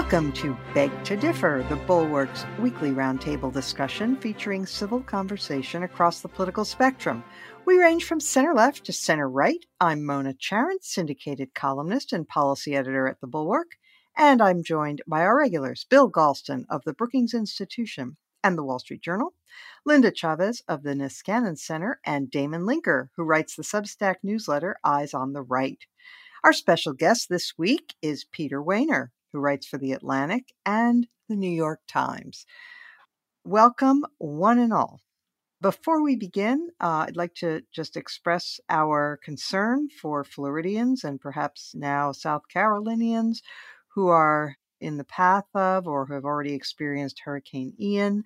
Welcome to Beg to Differ, the Bulwark's weekly roundtable discussion featuring civil conversation across the political spectrum. We range from center left to center right. I'm Mona Charen, syndicated columnist and policy editor at the Bulwark, and I'm joined by our regulars Bill Galston of the Brookings Institution and the Wall Street Journal, Linda Chavez of the Niskanen Center, and Damon Linker, who writes the Substack newsletter Eyes on the Right. Our special guest this week is Peter Wehner, who writes for The Atlantic and The New York Times. Welcome, one and all. Before we begin, uh, I'd like to just express our concern for Floridians and perhaps now South Carolinians who are in the path of or who have already experienced Hurricane Ian.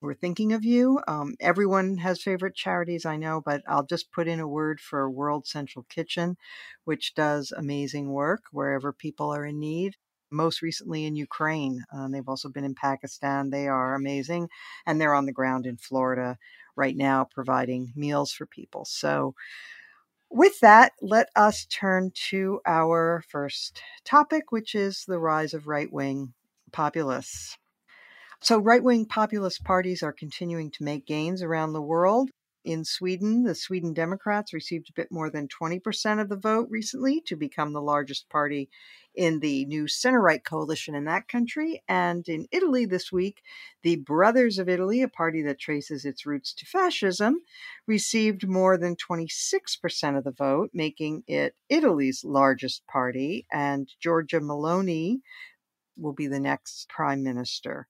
We're thinking of you. Um, everyone has favorite charities, I know, but I'll just put in a word for World Central Kitchen, which does amazing work wherever people are in need most recently in Ukraine. Um, they've also been in Pakistan. They are amazing. And they're on the ground in Florida right now providing meals for people. So, with that, let us turn to our first topic, which is the rise of right wing populists. So, right wing populist parties are continuing to make gains around the world in Sweden, the Sweden Democrats received a bit more than 20% of the vote recently to become the largest party in the new center right coalition in that country. And in Italy this week, the Brothers of Italy, a party that traces its roots to fascism, received more than 26% of the vote, making it Italy's largest party. And Giorgia Meloni will be the next prime minister.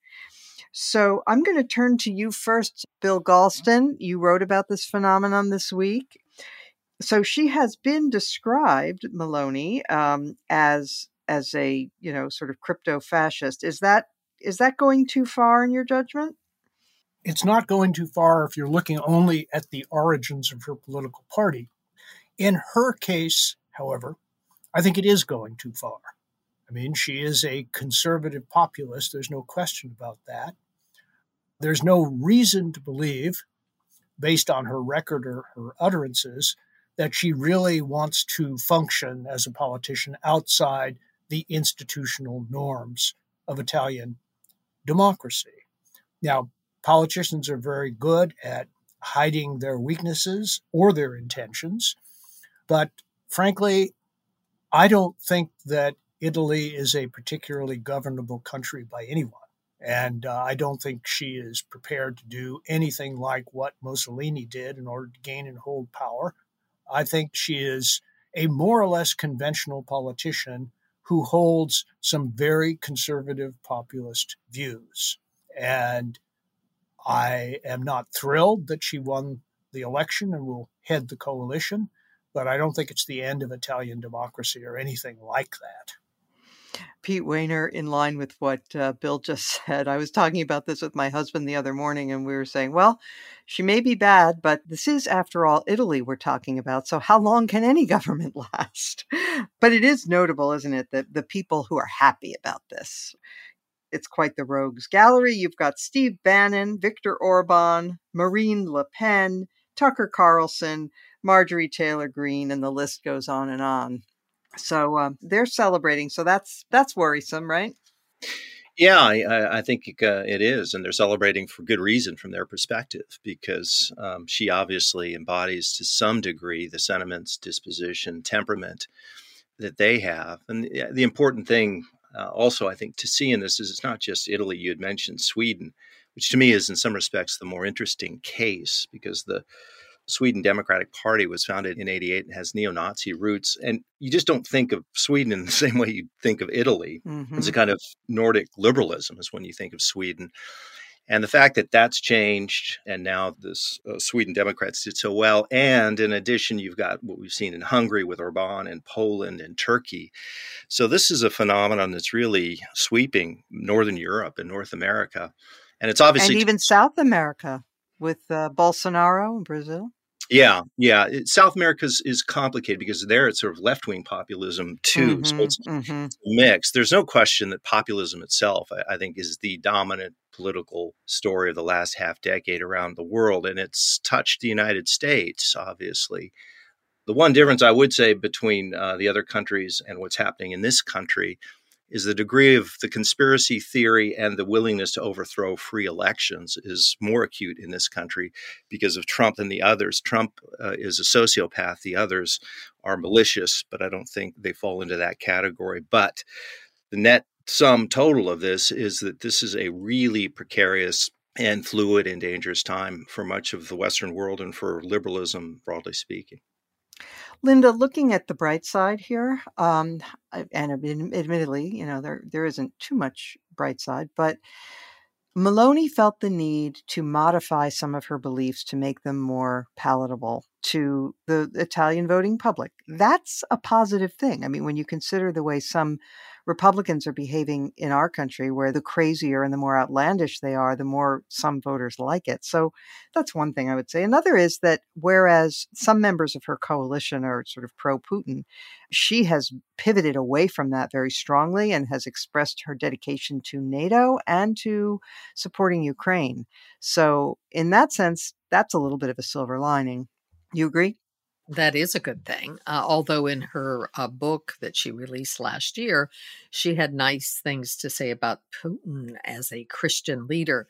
So I'm going to turn to you first, Bill Galston. You wrote about this phenomenon this week. So she has been described, Meloni, um, as as a you know sort of crypto fascist. Is that is that going too far in your judgment? It's not going too far if you're looking only at the origins of her political party. In her case, however, I think it is going too far. I mean, she is a conservative populist. There's no question about that. There's no reason to believe, based on her record or her utterances, that she really wants to function as a politician outside the institutional norms of Italian democracy. Now, politicians are very good at hiding their weaknesses or their intentions, but frankly, I don't think that Italy is a particularly governable country by anyone. And uh, I don't think she is prepared to do anything like what Mussolini did in order to gain and hold power. I think she is a more or less conventional politician who holds some very conservative populist views. And I am not thrilled that she won the election and will head the coalition, but I don't think it's the end of Italian democracy or anything like that. Pete Wehner, in line with what uh, Bill just said, I was talking about this with my husband the other morning, and we were saying, well, she may be bad, but this is, after all, Italy we're talking about. So, how long can any government last? but it is notable, isn't it, that the people who are happy about this, it's quite the rogues gallery. You've got Steve Bannon, Viktor Orban, Marine Le Pen, Tucker Carlson, Marjorie Taylor Greene, and the list goes on and on. So um, they're celebrating. So that's that's worrisome, right? Yeah, I, I think uh, it is, and they're celebrating for good reason from their perspective because um, she obviously embodies to some degree the sentiments, disposition, temperament that they have. And the, the important thing, uh, also, I think, to see in this is it's not just Italy. You had mentioned Sweden, which to me is in some respects the more interesting case because the Sweden Democratic Party was founded in 88 and has neo Nazi roots. And you just don't think of Sweden in the same way you think of Italy. Mm-hmm. It's a kind of Nordic liberalism, is when you think of Sweden. And the fact that that's changed, and now this uh, Sweden Democrats did so well. And in addition, you've got what we've seen in Hungary with Orban and Poland and Turkey. So this is a phenomenon that's really sweeping Northern Europe and North America. And it's obviously. And even South America with uh, Bolsonaro in Brazil. Yeah, yeah. South America is, complicated because there it's sort of left wing populism too. Mm-hmm, so it's mm-hmm. mixed. There's no question that populism itself, I, I, think, is the dominant political story of the last half decade around the world, and it's touched the United States, obviously. The one difference I would say between uh, the other countries and what's happening in this country is the degree of the conspiracy theory and the willingness to overthrow free elections is more acute in this country because of Trump than the others. Trump uh, is a sociopath, the others are malicious, but I don't think they fall into that category. But the net sum total of this is that this is a really precarious and fluid and dangerous time for much of the Western world and for liberalism, broadly speaking. Linda, looking at the bright side here, um, and admittedly, you know, there there isn't too much bright side, but Meloni felt the need to modify some of her beliefs to make them more palatable to the Italian voting public. That's a positive thing. I mean, when you consider the way some Republicans are behaving in our country, where the crazier and the more outlandish they are, the more some voters like it. So that's one thing I would say. Another is that whereas some members of her coalition are sort of pro Putin, she has pivoted away from that very strongly and has expressed her dedication to NATO and to supporting Ukraine. So, in that sense, that's a little bit of a silver lining. You agree? That is a good thing. Uh, although in her uh, book that she released last year, she had nice things to say about Putin as a Christian leader.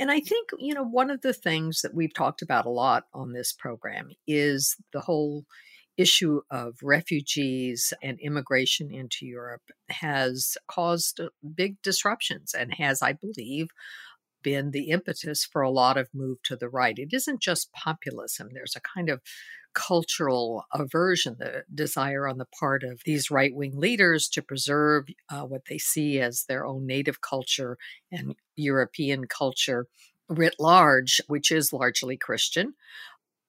And I think, you know, one of the things that we've talked about a lot on this program is the whole issue of refugees and immigration into Europe has caused uh, big disruptions and has, I believe, been the impetus for a lot of move to the right. It isn't just populism, there's a kind of cultural aversion, the desire on the part of these right wing leaders to preserve uh, what they see as their own native culture and European culture writ large, which is largely Christian.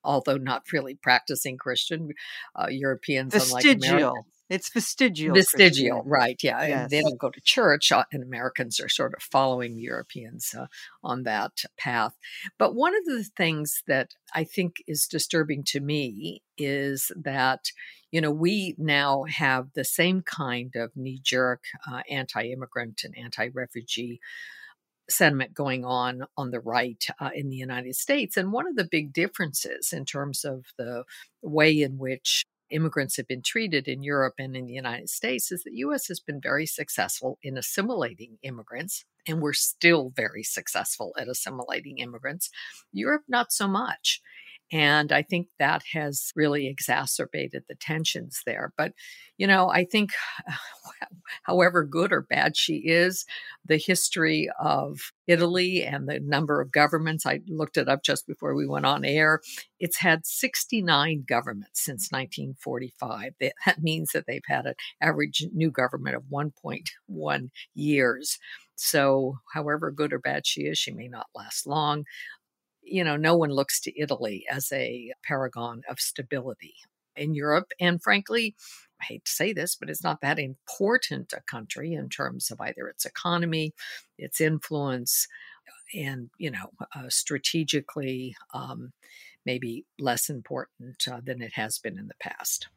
Although not really practicing Christian, uh, Europeans, unlike Americans, it's vestigial. Vestigial, right? Yeah, yes. they don't go to church, uh, and Americans are sort of following Europeans uh, on that path. But one of the things that I think is disturbing to me is that you know we now have the same kind of knee-jerk uh, anti-immigrant and anti-refugee sentiment going on on the right uh, in the United States. And one of the big differences in terms of the way in which immigrants have been treated in Europe and in the United States is that US has been very successful in assimilating immigrants and we're still very successful at assimilating immigrants. Europe not so much. And I think that has really exacerbated the tensions there. But, you know, I think however good or bad she is, the history of Italy and the number of governments, I looked it up just before we went on air. It's had 69 governments since 1945. That means that they've had an average new government of 1.1 years. So, however good or bad she is, she may not last long you know, no one looks to Italy as a paragon of stability in Europe. And frankly, I hate to say this, but it's not that important a country in terms of either its economy, its influence, and, you know, uh, strategically, um, maybe less important uh, than it has been in the past.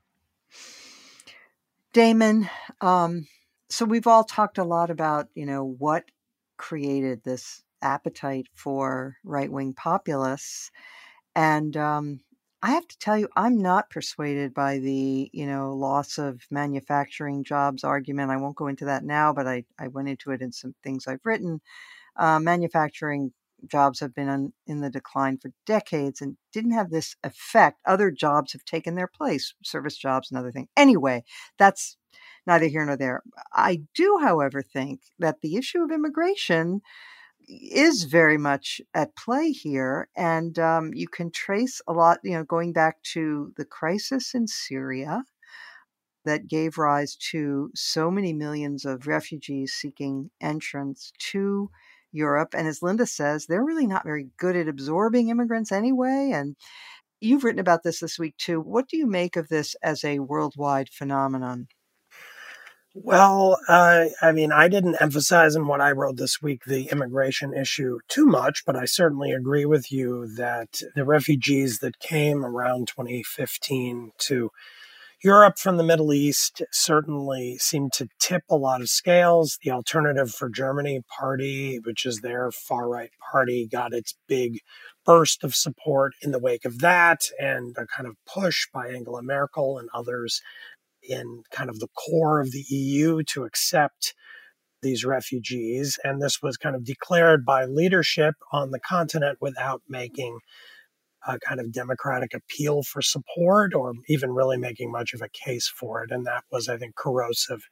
Damon, um, so we've all talked a lot about, you know, what created this appetite for right wing populists. And um, I have to tell you, I'm not persuaded by the you know loss of manufacturing jobs argument. I won't go into that now, but I, I went into it in some things I've written. Uh, manufacturing jobs have been on, in the decline for decades and didn't have this effect. Other jobs have taken their place, service jobs and other things. Anyway, that's neither here nor there. I do, however, think that the issue of immigration is very much at play here. And um, you can trace a lot, you know, going back to the crisis in Syria that gave rise to so many millions of refugees seeking entrance to Europe. And as Linda says, they're really not very good at absorbing immigrants anyway. And you've written about this this week too. What do you make of this as a worldwide phenomenon? Well, uh, I mean, I didn't emphasize in what I wrote this week the immigration issue too much, but I certainly agree with you that the refugees that came around 2015 to Europe from the Middle East certainly seemed to tip a lot of scales. The Alternative for Germany party, which is their far right party, got its big burst of support in the wake of that and a kind of push by Angela Merkel and others in kind of the core of the EU to accept these refugees. And this was kind of declared by leadership on the continent without making a kind of democratic appeal for support or even really making much of a case for it. And that was, I think, corrosive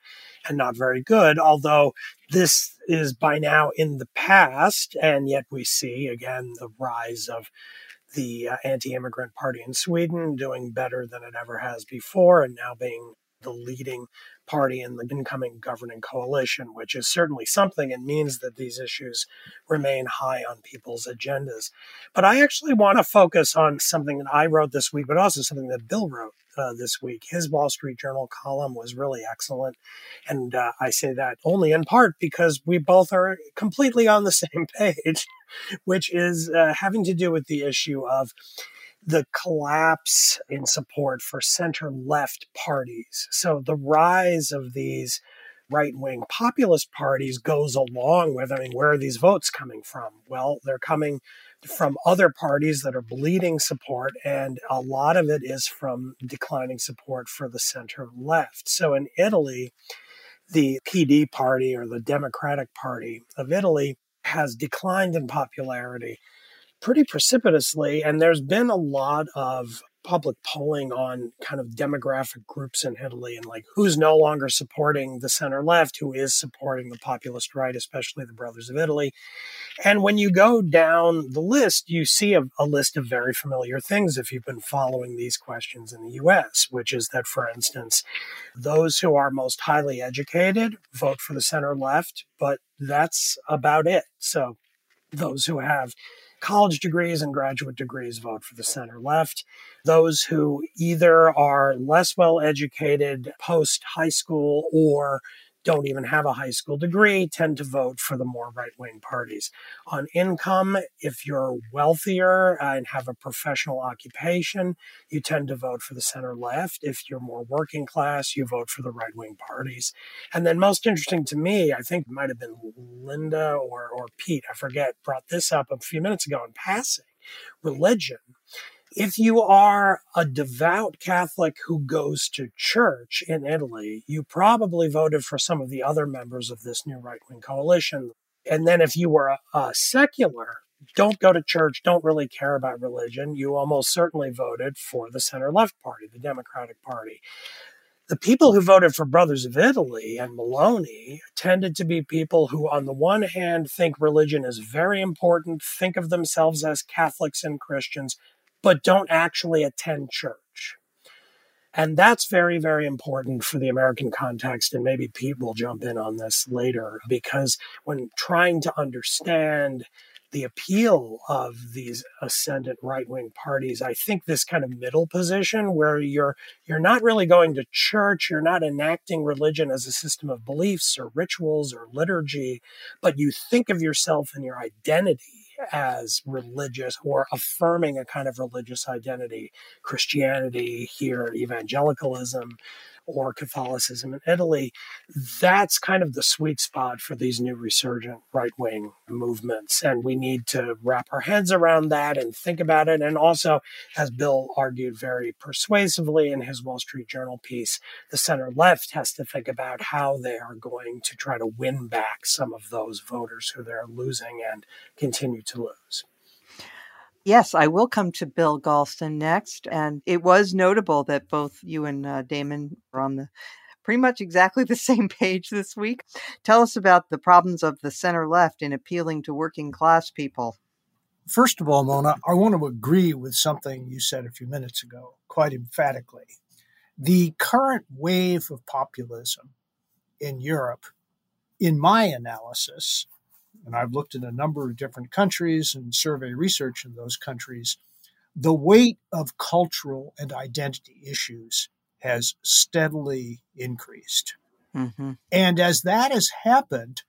and not very good. Although this is by now in the past, and yet we see again the rise of the uh, anti immigrant party in Sweden doing better than it ever has before and now being the leading party in the incoming governing coalition, which is certainly something and means that these issues remain high on people's agendas. But I actually want to focus on something that I wrote this week, but also something that Bill wrote uh, this week. His Wall Street Journal column was really excellent. And uh, I say that only in part because we both are completely on the same page, which is uh, having to do with the issue of the collapse in support for center left parties. So the rise of these right wing populist parties goes along with, I mean, where are these votes coming from? Well, they're coming from other parties that are bleeding support, and a lot of it is from declining support for the center left. So in Italy, the PD party or the Democratic Party of Italy has declined in popularity pretty precipitously. And there's been a lot of public polling on kind of demographic groups in Italy and like who's no longer supporting the center left, who is supporting the populist right, especially the Brothers of Italy. And when you go down the list, you see a, a, list of very familiar things if you've been following these questions in the US, which is that, for instance, those who are most highly educated vote for the center left, but that's about it. So those who have college degrees and graduate degrees vote for the center left. Those who either are less well educated post high school or don't even have a high school degree tend to vote for the more right wing parties. On income, if you're wealthier and have a professional occupation, you tend to vote for the center left. If you're more working class, you vote for the right wing parties. And then, most interesting to me, I think might have been Linda or, or Pete, I forget, brought this up a few minutes ago in passing religion if you are a devout Catholic who goes to church in Italy, you probably voted for some of the other members of this new right wing coalition. And then if you were a, a, secular, don't go to church, don't really care about religion, you almost certainly voted for the center left party, the Democratic Party. The people who voted for Brothers of Italy and Meloni tended to be people who, on the one hand, think religion is very important, think of themselves as Catholics and Christians, but don't actually attend church. And that's very, very important for the American context. And maybe Pete will jump in on this later, because when trying to understand the appeal of these ascendant right-wing parties. I think this kind of middle position where you're you're not really going to church you're not enacting religion as a system of beliefs or rituals or liturgy but you think of yourself and your identity as religious or affirming a kind of religious identity, Christianity here, evangelicalism, or Catholicism in Italy, that's kind of the sweet spot for these new resurgent right wing movements. And we need to wrap our heads around that and think about it. And also, as Bill argued very persuasively in his Wall Street Journal piece, the center left has to think about how they are going to try to win back some of those voters who they're losing and continue to lose. Yes, I will come to Bill Galston next. And it was notable that both you and uh, Damon were on the pretty much exactly the same page this week. Tell us about the problems of the center left in appealing to working class people. First of all, Mona, I want to agree with something you said a few minutes ago, quite emphatically. The current wave of populism in Europe, in my analysis, and I've looked at a number of different countries and survey research in those countries, the weight of cultural and identity issues has steadily increased. Mm-hmm. And as that has happened,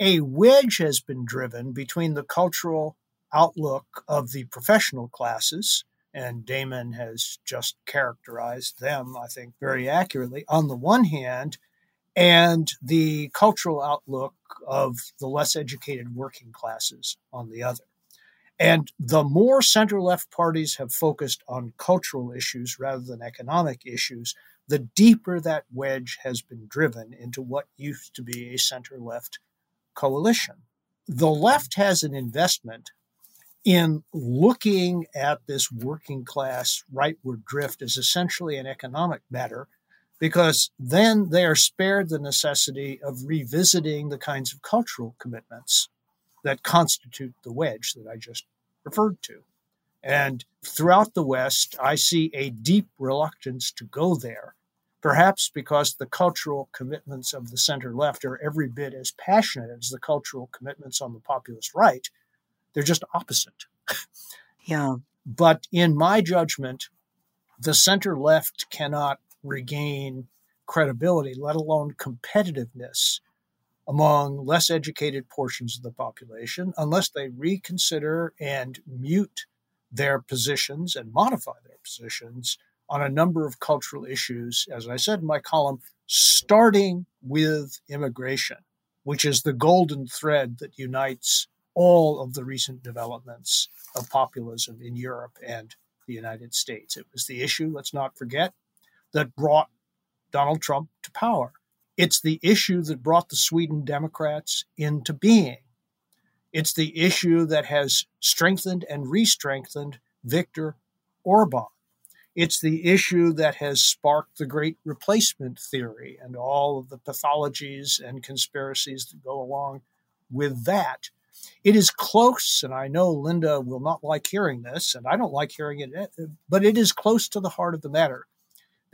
a wedge has been driven between the cultural outlook of the professional classes, and Damon has just characterized them, I think, very accurately, on the one hand, and the cultural outlook of the less educated working classes on the other. And the more center left parties have focused on cultural issues rather than economic issues, the deeper that wedge has been driven into what used to be a center left coalition. The left has an investment in looking at this working class rightward drift as essentially an economic matter, because then they are spared the necessity of revisiting the kinds of cultural commitments that constitute the wedge that I just referred to. And throughout the West, I see a deep reluctance to go there, perhaps because the cultural commitments of the center left are every bit as passionate as the cultural commitments on the populist right. They're just opposite. Yeah. But in my judgment, the center left cannot regain credibility, let alone competitiveness among less educated portions of the population unless they reconsider and mute their positions and modify their positions on a number of cultural issues, as I said in my column, starting with immigration, which is the golden thread that unites all of the recent developments of populism in Europe and the United States. It was the issue, let's not forget, that brought Donald Trump to power. It's the issue that brought the Sweden Democrats into being. It's the issue that has strengthened and re strengthened Viktor Orban. It's the issue that has sparked the great replacement theory and all of the pathologies and conspiracies that go along with that. It is close, and I know Linda will not like hearing this, and I don't like hearing it, but it is close to the heart of the matter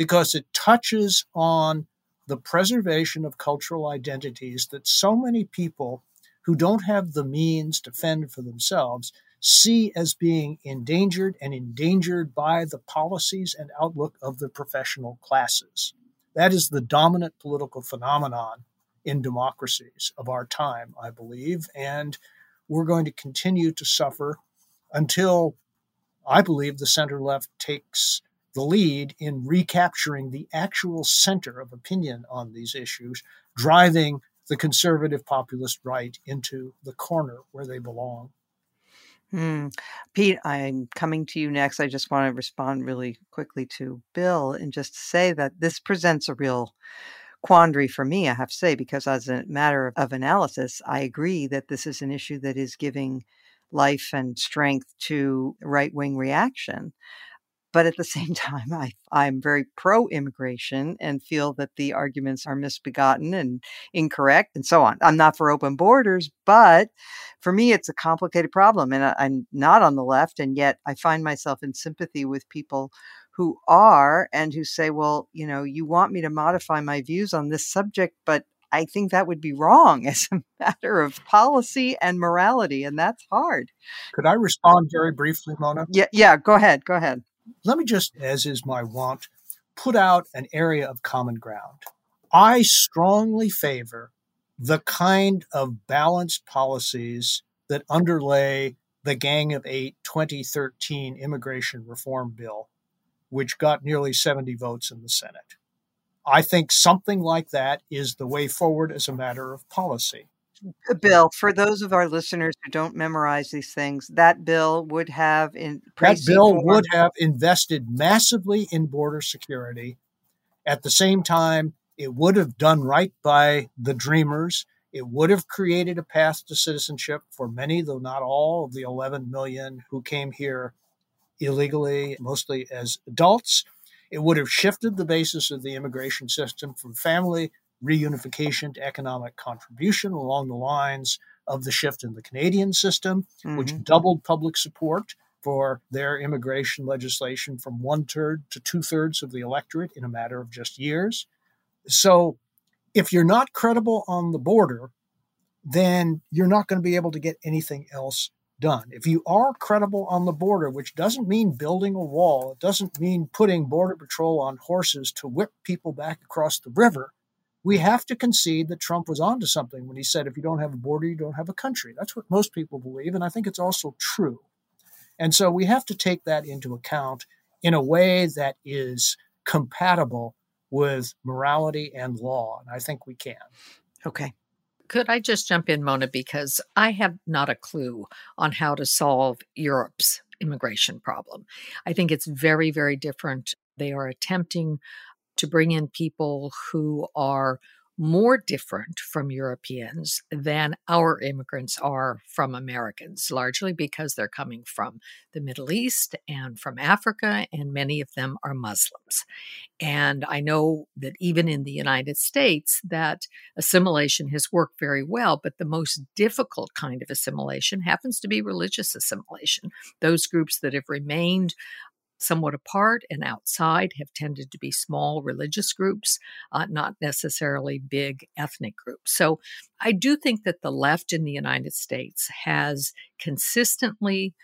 because it touches on the preservation of cultural identities that so many people who don't have the means to fend for themselves see as being endangered and endangered by the policies and outlook of the professional classes. That is the dominant political phenomenon in democracies of our time, I believe. And we're going to continue to suffer until I believe the center left takes the lead in recapturing the actual center of opinion on these issues, driving the conservative populist right into the corner where they belong. Hmm. Pete, I'm coming to you next. I just want to respond really quickly to Bill and just say that this presents a real quandary for me, I have to say, because as a matter of analysis, I agree that this is an issue that is giving life and strength to right wing reaction. But at the same time, I, I'm very pro immigration and feel that the arguments are misbegotten and incorrect and so on. I'm not for open borders, but for me, it's a complicated problem. And I, I'm not on the left. And yet I find myself in sympathy with people who are and who say, well, you know, you want me to modify my views on this subject, but I think that would be wrong as a matter of policy and morality, and that's hard. Could I respond very briefly, Mona? Yeah, yeah, go ahead. Go ahead. Let me just, as is my wont, put out an area of common ground. I strongly favor the kind of balanced policies that underlay the Gang of Eight 2013 immigration reform bill, which got nearly 70 votes in the Senate. I think something like that is the way forward as a matter of policy. Uh, bill, for those of our listeners who don't memorize these things, that bill would have in that bill would have invested massively in border security. At the same time, it would have done right by the dreamers. It would have created a path to citizenship for many, though not all, of the 11 million who came here illegally, mostly as adults. It would have shifted the basis of the immigration system from family reunification to economic contribution along the lines of the shift in the Canadian system, mm-hmm. which doubled public support for their immigration legislation from one third to two thirds of the electorate in a matter of just years. So, if you're not credible on the border, then you're not going to be able to get anything else done. If you are credible on the border, which doesn't mean building a wall, it doesn't mean putting Border Patrol on horses to whip people back across the river, we have to concede that Trump was onto something when he said, if you don't have a border, you don't have a country. That's what most people believe. And I think it's also true. And so we have to take that into account in a way that is compatible with morality and law. And I think we can. Okay. Could I just jump in, Mona? Because I have not a clue on how to solve Europe's immigration problem. I think it's very, very different. They are attempting to bring in people who are more different from Europeans than our immigrants are from Americans, largely because they're coming from the Middle East and from Africa, and many of them are Muslims. And I know that even in the United States, that assimilation has worked very well, but the most difficult kind of assimilation happens to be religious assimilation. Those groups that have remained somewhat apart and outside have tended to be small religious groups, uh, not necessarily big ethnic groups. So I do think that the left in the United States has consistently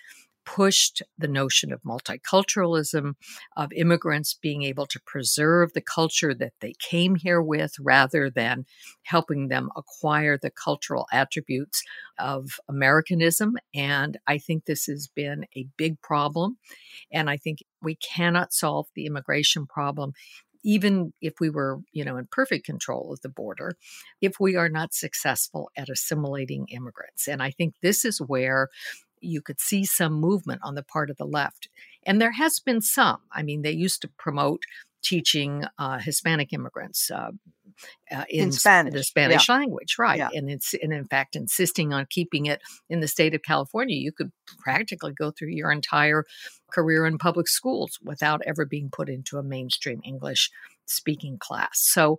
pushed the notion of multiculturalism, of immigrants being able to preserve the culture that they came here with rather than helping them acquire the cultural attributes of Americanism. And I think this has been a big problem. And I think we cannot solve the immigration problem even if we were, you know, in perfect control of the border, if we are not successful at assimilating immigrants. And I think this is where you could see some movement on the part of the left. And there has been some. I mean, they used to promote teaching uh, Hispanic immigrants uh, uh, in, in, Spanish, the Spanish yeah. language, right? Yeah. And it's and in fact insisting on keeping it in the state of California. You could practically go through your entire career in public schools without ever being put into a mainstream English speaking class. So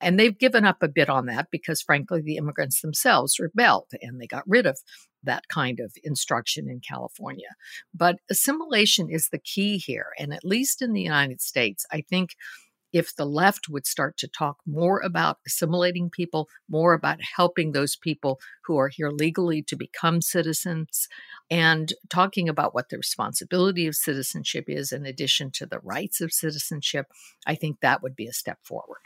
and they've given up a bit on that because, frankly, the immigrants themselves rebelled and they got rid of that kind of instruction in California. But assimilation is the key here. And at least in the United States, I think if the left would start to talk more about assimilating people, more about helping those people who are here legally to become citizens, and talking about what the responsibility of citizenship is in addition to the rights of citizenship, I think that would be a step forward.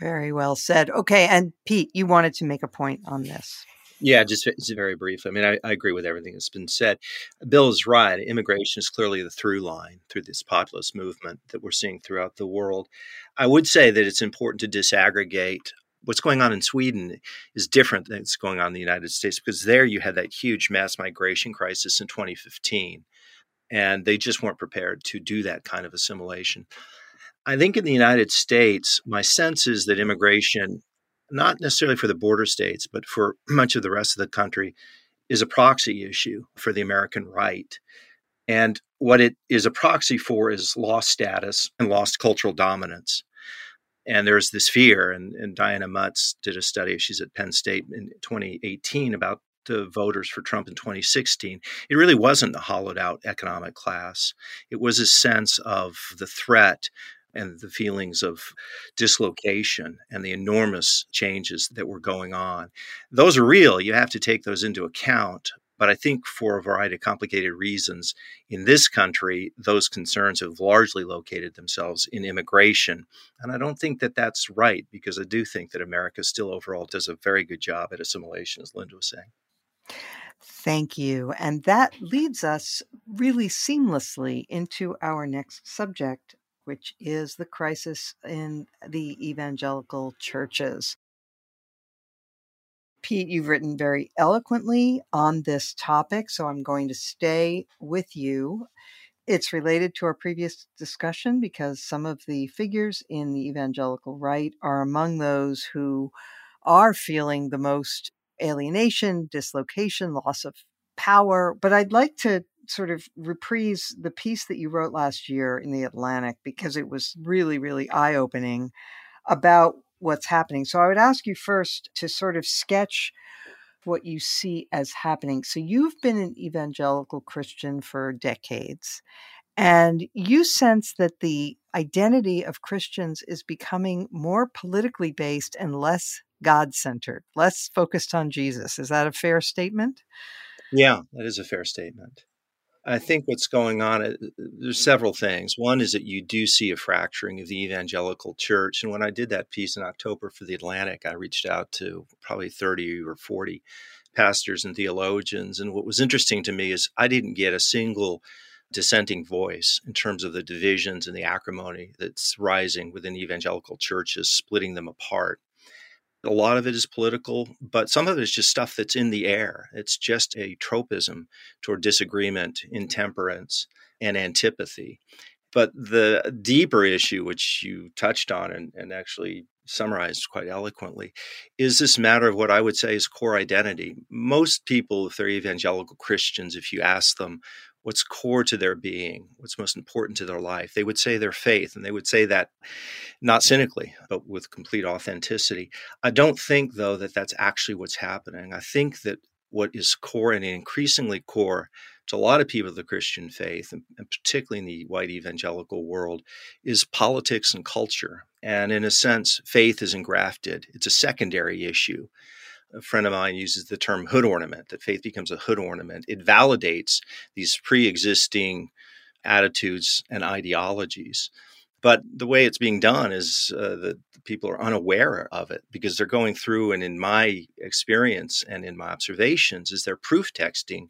Very well said. Okay. And Pete, you wanted to make a point on this. Yeah, just, very brief. I mean, I, I, agree with everything that's been said. Bill is right. Immigration is clearly the through line through this populist movement that we're seeing throughout the world. I would say that it's important to disaggregate what's going on in Sweden is different than what's going on in the United States because there you had that huge mass migration crisis in 2015, and they just weren't prepared to do that kind of assimilation. I think in the United States, my sense is that immigration, not necessarily for the border states, but for much of the rest of the country, is a proxy issue for the American right. And what it is a proxy for is lost status and lost cultural dominance. And there's this fear, and, and Diana Mutz did a study, she's at Penn State in 2018, about the voters for Trump in 2016, it really wasn't a hollowed out economic class. It was a sense of the threat and the feelings of dislocation and the enormous changes that were going on. Those are real. You have to take those into account. But I think for a variety of complicated reasons in this country, those concerns have largely located themselves in immigration. And I don't think that that's right because I do think that America still overall does a very good job at assimilation, as Linda was saying. Thank you. And that leads us really seamlessly into our next subject, which is the crisis in the evangelical churches. Pete, you've written very eloquently on this topic, so I'm going to stay with you. It's related to our previous discussion because some of the figures in the evangelical right are among those who are feeling the most alienation, dislocation, loss of power. But I'd like to sort of reprise the piece that you wrote last year in the Atlantic because it was really, really eye opening about what's happening. So I would ask you first to sort of sketch what you see as happening. So you've been an evangelical Christian for decades. And you sense that the identity of Christians is becoming more politically based and less God centered, less focused on Jesus. Is that a fair statement? Yeah, that is a fair statement. I think what's going on, uh, there's several things. One is that you do see a fracturing of the evangelical church. And when I did that piece in October for The Atlantic, I reached out to probably 30 or 40 pastors and theologians. And what was interesting to me is I didn't get a single dissenting voice in terms of the divisions and the acrimony that's rising within evangelical churches, splitting them apart. A lot of it is political, but some of it is just stuff that's in the air. It's just a tropism toward disagreement, intemperance, and antipathy. But the deeper issue, which you touched on and, and actually summarized quite eloquently, is this matter of what I would say is core identity. Most people, if they're evangelical Christians, if you ask them what's core to their being, what's most important to their life, they would say their faith. And they would say that not cynically, but with complete authenticity. I don't think, though, that that's actually what's happening. I think that what is core and increasingly core to a lot of people of the Christian faith, and, particularly in the white evangelical world, is politics and culture. And in a sense, faith is engrafted. It's a secondary issue. A friend of mine uses the term hood ornament, that faith becomes a hood ornament. It validates these pre existing attitudes and ideologies. But the way it's being done is uh, that people are unaware of it because they're going through, and in my experience and in my observations, is they're proof texting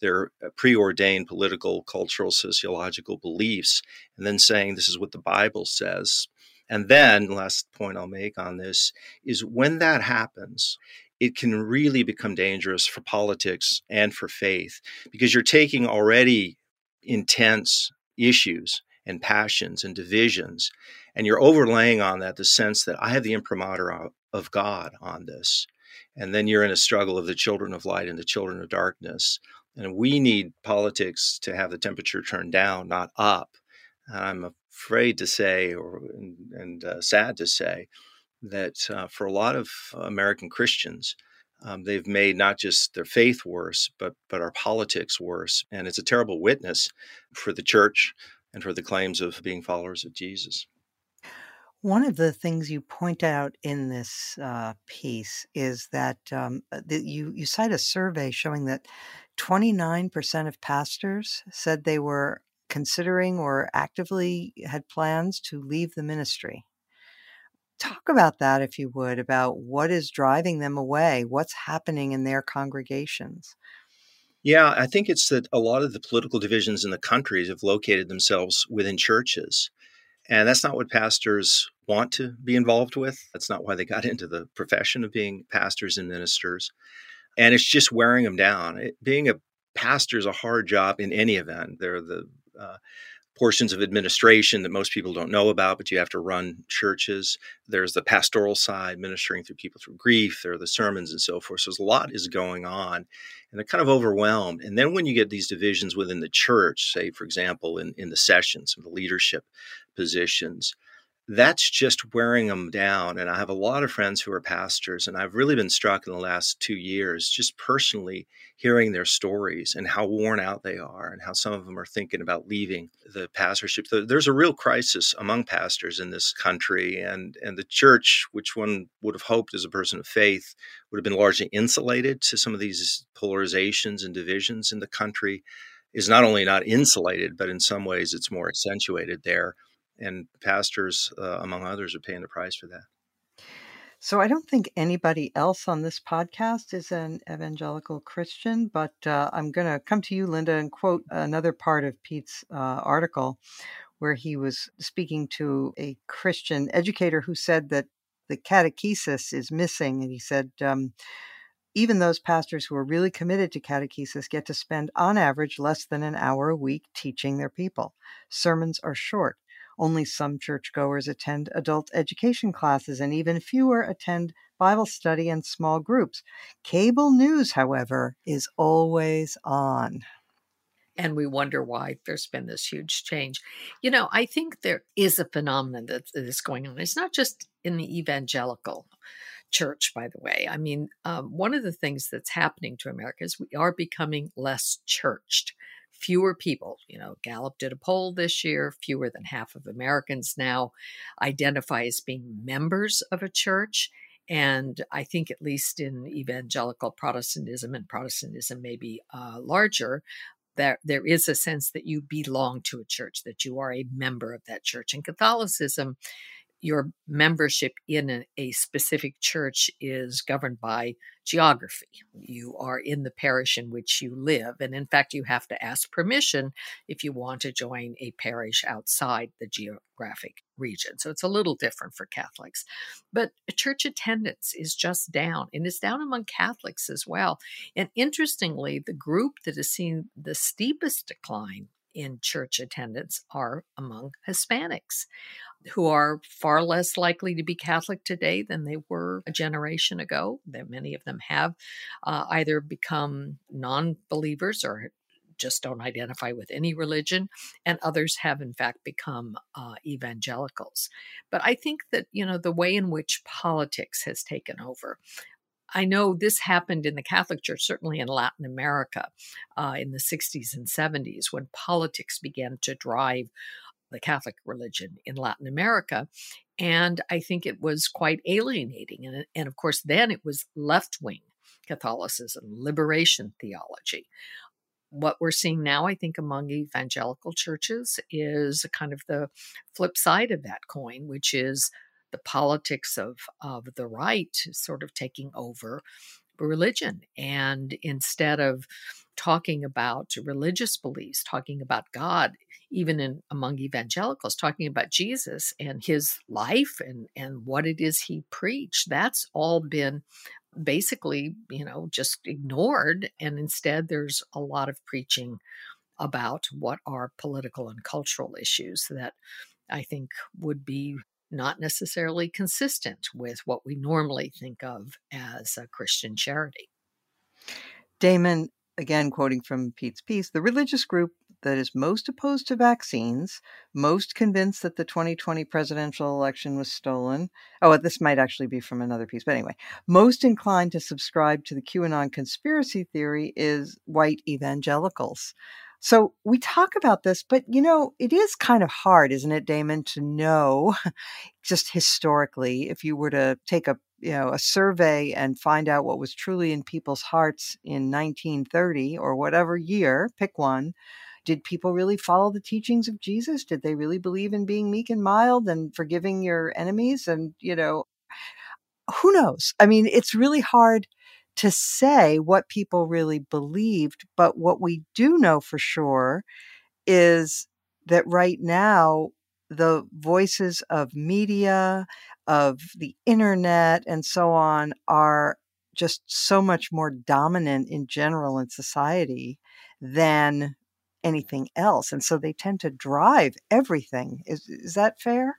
their uh, preordained political, cultural, sociological beliefs, and then saying this is what the Bible says. And then, last point I'll make on this is when that happens, it can really become dangerous for politics and for faith because you're taking already intense issues and passions and divisions. And you're overlaying on that the sense that I have the imprimatur of God on this. And then you're in a struggle of the children of light and the children of darkness. And we need politics to have the temperature turned down, not up. I'm afraid to say, or and, and uh, sad to say, that uh, for a lot of American Christians, um, they've made not just their faith worse, but but our politics worse, and it's a terrible witness for the church, and for the claims of being followers of Jesus. One of the things you point out in this uh, piece is that, um, uh, that you, you cite a survey showing that 29% of pastors said they were considering or actively had plans to leave the ministry. Talk about that, if you would, about what is driving them away, what's happening in their congregations. Yeah, I think it's that a lot of the political divisions in the countries have located themselves within churches. And that's not what pastors want to be involved with. That's not why they got into the profession of being pastors and ministers. And it's just wearing them down. It, being a pastor is a hard job in any event. They're the uh, portions of administration that most people don't know about, but you have to run churches. There's the pastoral side, ministering through people through grief. There are the sermons and so forth. So there's a lot is going on, and they're kind of overwhelmed. And then when you get these divisions within the church, say, for example, in, in the sessions, of the leadership positions, that's just wearing them down. And I have a lot of friends who are pastors, and I've really been struck in the last two years, just personally hearing their stories and how worn out they are, and how some of them are thinking about leaving the pastorship. There's a real crisis among pastors in this country, and and the church, which one would have hoped as a person of faith would have been largely insulated to some of these polarizations and divisions in the country, is not only not insulated, but in some ways it's more accentuated there and pastors, uh, among others, are paying the price for that. So I don't think anybody else on this podcast is an evangelical Christian, but uh, I'm going to come to you, Linda, and quote another part of Pete's uh, article where he was speaking to a Christian educator who said that the catechesis is missing. And he said, um, even those pastors who are really committed to catechesis get to spend, on average, less than an hour a week teaching their people. Sermons are short. Only some churchgoers attend adult education classes, and even fewer attend Bible study and small groups. Cable news, however, is always on. And we wonder why there's been this huge change. You know, I think there is a phenomenon that is going on. It's not just in the evangelical church, by the way. I mean, um, one of the things that's happening to America is we are becoming less churched fewer people. You know, Gallup did a poll this year. Fewer than half of Americans now identify as being members of a church. And I think, at least in evangelical Protestantism, and Protestantism may be uh, larger, that there is a sense that you belong to a church, that you are a member of that church. In Catholicism, your membership in a, a, specific church is governed by geography. You are in the parish in which you live. And in fact, you have to ask permission if you want to join a parish outside the geographic region. So it's a little different for Catholics. But church attendance is just down, and it's down among Catholics as well. And interestingly, the group that has seen the steepest decline in church attendance are among Hispanics who are far less likely to be Catholic today than they were a generation ago. That many of them have uh, either become non believers or just don't identify with any religion, and others have, in fact, become uh, evangelicals. But I think that, you know, the way in which politics has taken over, I know this happened in the Catholic Church, certainly in Latin America uh, in the 60s and 70s, when politics began to drive the Catholic religion in Latin America. And I think it was quite alienating. And, and of course, then it was left wing Catholicism, liberation theology. What we're seeing now, I think, among evangelical churches is kind of the flip side of that coin, which is the politics of, of the right sort of taking over religion. And instead of talking about religious beliefs, talking about God, even in among evangelicals, talking about Jesus and his life and, and what it is he preached, that's all been basically, you know, just ignored. And instead, there's a lot of preaching about what are political and cultural issues that I think would be not necessarily consistent with what we normally think of as a Christian charity. Damon, again quoting from Pete's piece, the religious group that is most opposed to vaccines, most convinced that the 2020 presidential election was stolen. Oh, this might actually be from another piece, but anyway, most inclined to subscribe to the QAnon conspiracy theory is white evangelicals. So we talk about this, but you know, it is kind of hard, isn't it, Damon, to know just historically if you were to take a you know a survey and find out what was truly in people's hearts in 1930 or whatever year, pick one. Did people really follow the teachings of Jesus? Did they really believe in being meek and mild and forgiving your enemies? And, you know, who knows? I mean, it's really hard to say what people really believed. But what we do know for sure is that right now, the voices of media, of the internet, and so on are just so much more dominant in general in society than anything else. And so they tend to drive everything. Is, is that fair?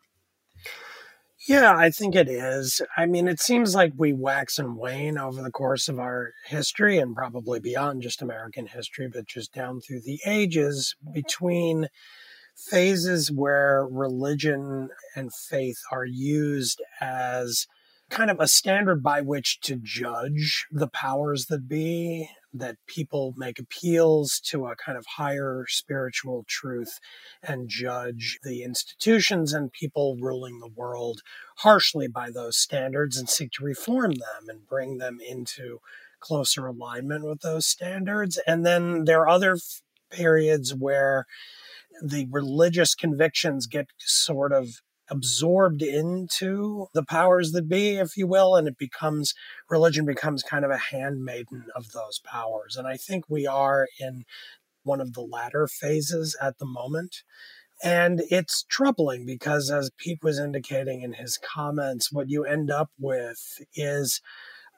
Yeah, I think it is. I mean, it seems like we wax and wane over the course of our history and probably beyond just American history, but just down through the ages between phases where religion and faith are used as kind of a standard by which to judge the powers that be, that people make appeals to a kind of higher spiritual truth and judge the institutions and people ruling the world harshly by those standards and seek to reform them and bring them into closer alignment with those standards. And then there are other periods where the religious convictions get sort of absorbed into the powers that be, if you will, and it becomes religion becomes kind of a handmaiden of those powers. And I think we are in one of the latter phases at the moment. And it's troubling because, as Pete was indicating in his comments, what you end up with is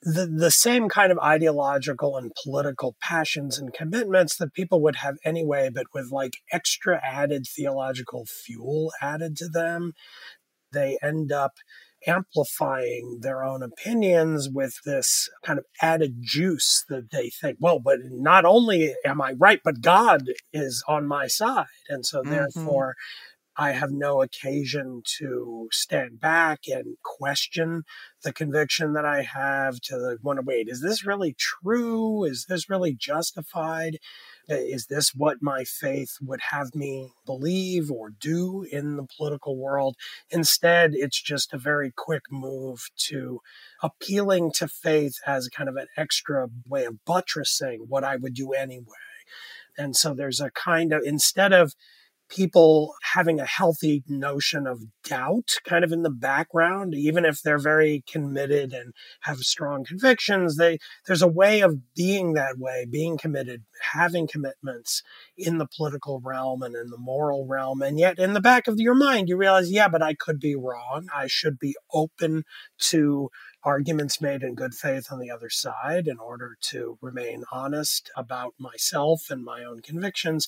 the, the same kind of ideological and political passions and commitments that people would have anyway, but with like extra added theological fuel added to them. They end up amplifying their own opinions with this kind of added juice that they think, well, but not only am I right, but God is on my side. And so, mm-hmm. therefore, I have no occasion to stand back and question the conviction that I have to wonder, wait, is this really true? Is this really justified? Uh, is this what my faith would have me believe or do in the political world? Instead, it's just a very quick move to appealing to faith as kind of an extra way of buttressing what I would do anyway. And so there's a kind of, instead of people having a healthy notion of doubt kind of in the background even if they're very committed and have strong convictions they there's a way of being that way being committed having commitments in the political realm and in the moral realm and yet in the back of your mind you realize yeah but I could be wrong. I should be open to arguments made in good faith on the other side in order to remain honest about myself and my own convictions.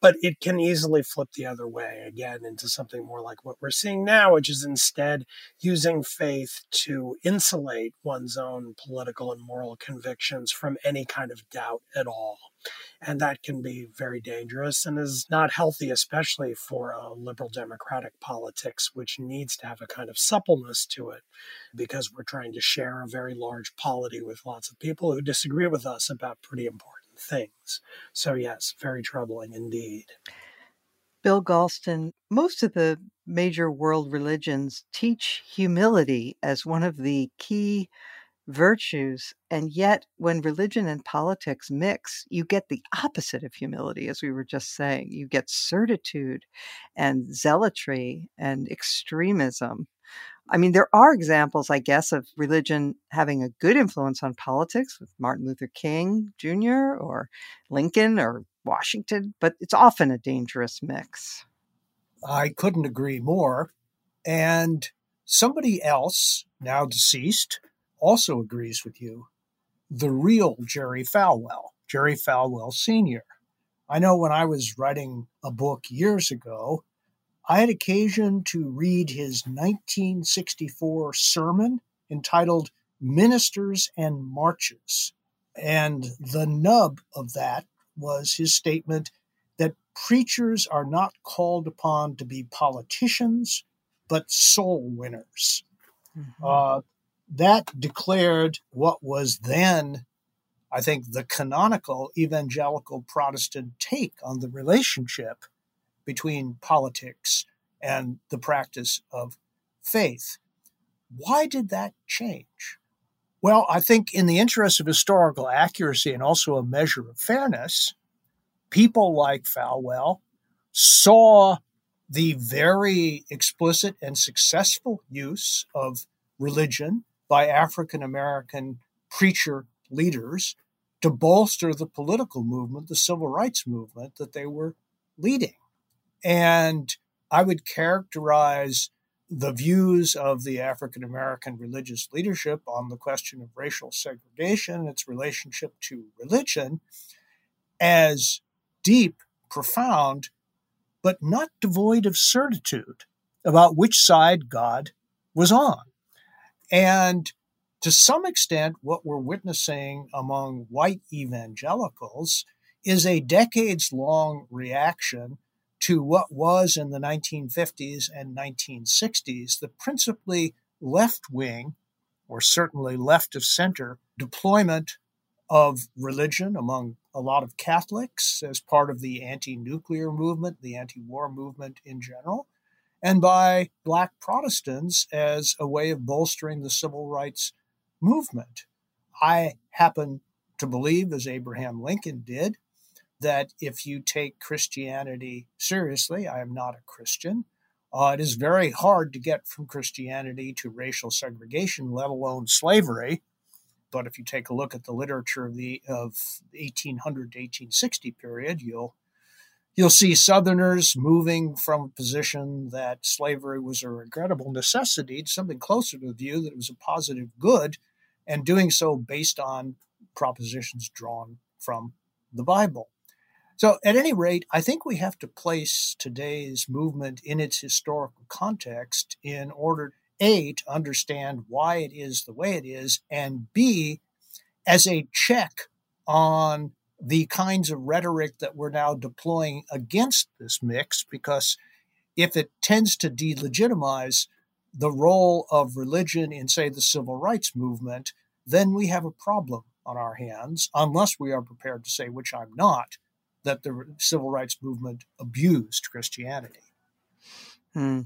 But it can easily flip the other way again into something more like what we're seeing now, which is instead using faith to insulate one's own political and moral convictions from any kind of doubt at all. And that can be very dangerous and is not healthy, especially for a liberal democratic politics, which needs to have a kind of suppleness to it because we're trying to share a very large polity with lots of people who disagree with us about pretty important things. So, yes, very troubling indeed. Bill Galston, most of the major world religions teach humility as one of the key virtues. And yet, when religion and politics mix, you get the opposite of humility, as we were just saying. You get certitude and zealotry and extremism. I mean, there are examples, I guess, of religion having a good influence on politics with Martin Luther King Jr. or Lincoln or Washington, but it's often a dangerous mix. I couldn't agree more. And somebody else, now deceased, also agrees with you. The real Jerry Falwell, Jerry Falwell Sr. I know when I was writing a book years ago, I had occasion to read his 1964 sermon entitled Ministers and Marches. And the nub of that was his statement that preachers are not called upon to be politicians, but soul winners. Mm-hmm. Uh, that declared what was then, I think, the canonical evangelical Protestant take on the relationship between politics and the practice of faith. Why did that change? Well, I think in the interest of historical accuracy and also a measure of fairness, people like Falwell saw the very explicit and successful use of religion by African American preacher leaders to bolster the political movement, the civil rights movement that they were leading. And I would characterize the views of the African American religious leadership on the question of racial segregation, its relationship to religion, as deep, profound, but not devoid of certitude about which side God was on. And to some extent, what we're witnessing among white evangelicals is a decades long reaction to what was in the 1950s and 1960s the principally left wing, or certainly left of center, deployment of religion among a lot of Catholics as part of the anti nuclear movement, the anti war movement in general, and by Black Protestants as a way of bolstering the civil rights movement. I happen to believe, as Abraham Lincoln did, that if you take Christianity seriously, I am not a Christian. Uh, it is very hard to get from Christianity to racial segregation, let alone slavery. But if you take a look at the literature of the of 1800 to 1860 period, you'll you'll see Southerners moving from a position that slavery was a regrettable necessity to something closer to the view that it was a positive good, and doing so based on propositions drawn from the Bible. So, at any rate, I think we have to place today's movement in its historical context in order, A, to understand why it is the way it is, and B, as a check on the kinds of rhetoric that we're now deploying against this mix, because if it tends to delegitimize the role of religion in, say, the civil rights movement, then we have a problem on our hands, unless we are prepared to say, which I'm not, that the civil rights movement abused Christianity. Hmm.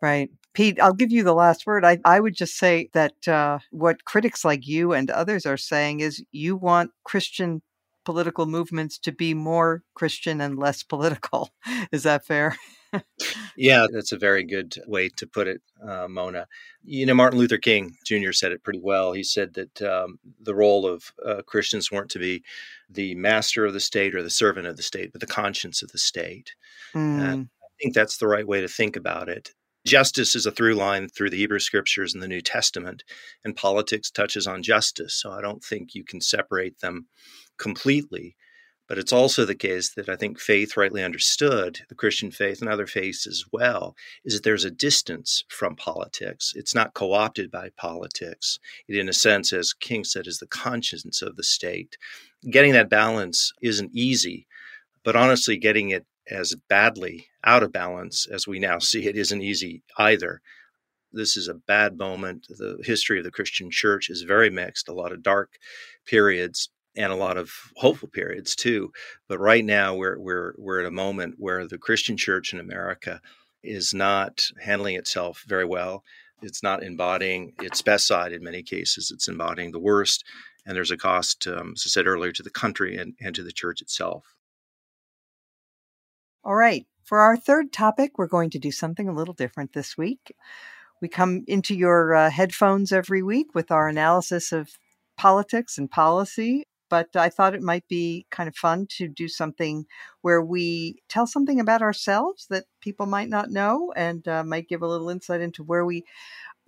Right. Pete, I'll give you the last word. I, I would just say that uh, what critics like you and others are saying is you want Christian political movements to be more Christian and less political. Is that fair? yeah, that's a very good way to put it, uh, Mona. You know, Martin Luther King Jr. said it pretty well. He said that um, the role of uh, Christians weren't to be the master of the state or the servant of the state, but the conscience of the state. Mm. And I think that's the right way to think about it. Justice is a through line through the Hebrew scriptures and the New Testament, and politics touches on justice. So I don't think you can separate them completely. But it's also the case that I think faith, rightly understood, the Christian faith and other faiths as well, is that there's a distance from politics. It's not co opted by politics. It, in a sense, as King said, is the conscience of the state. Getting that balance isn't easy, but honestly, getting it as badly out of balance as we now see it isn't easy either. This is a bad moment. The history of the Christian church is very mixed, a lot of dark periods and a lot of hopeful periods too. But right now we're we're we're at a moment where the Christian church in America is not handling itself very well. It's not embodying its best side in many cases. It's embodying the worst, and there's a cost, um, as I said earlier, to the country and, and to the church itself. All right. For our third topic, we're going to do something a little different this week. We come into your uh, headphones every week with our analysis of politics and policy, but I thought it might be kind of fun to do something where we tell something about ourselves that people might not know and uh, might give a little insight into where we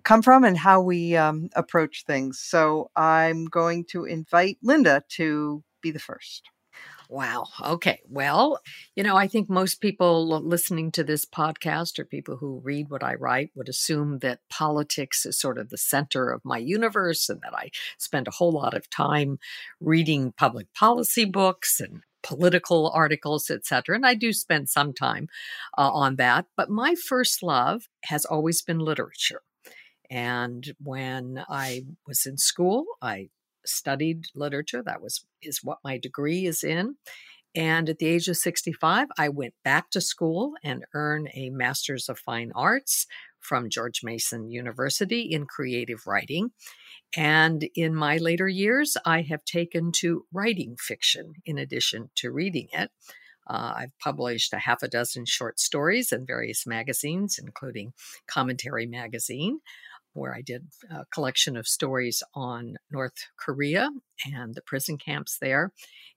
come from and how we um, approach things. So I'm going to invite Linda to be the first. Wow. Okay. Well, you know, I think most people listening to this podcast or people who read what I write would assume that politics is sort of the center of my universe and that I spend a whole lot of time reading public policy books and political articles, etc. And I do spend some time uh, on that. But my first love has always been literature. And when I was in school, I studied literature. That was is what my degree is in. And at the age of 65, I went back to school and earned a Master's of Fine Arts from George Mason University in creative writing. And in my later years, I have taken to writing fiction in addition to reading it. Uh, I've published a half a dozen short stories in various magazines, including Commentary Magazine where I did a collection of stories on North Korea and the prison camps there.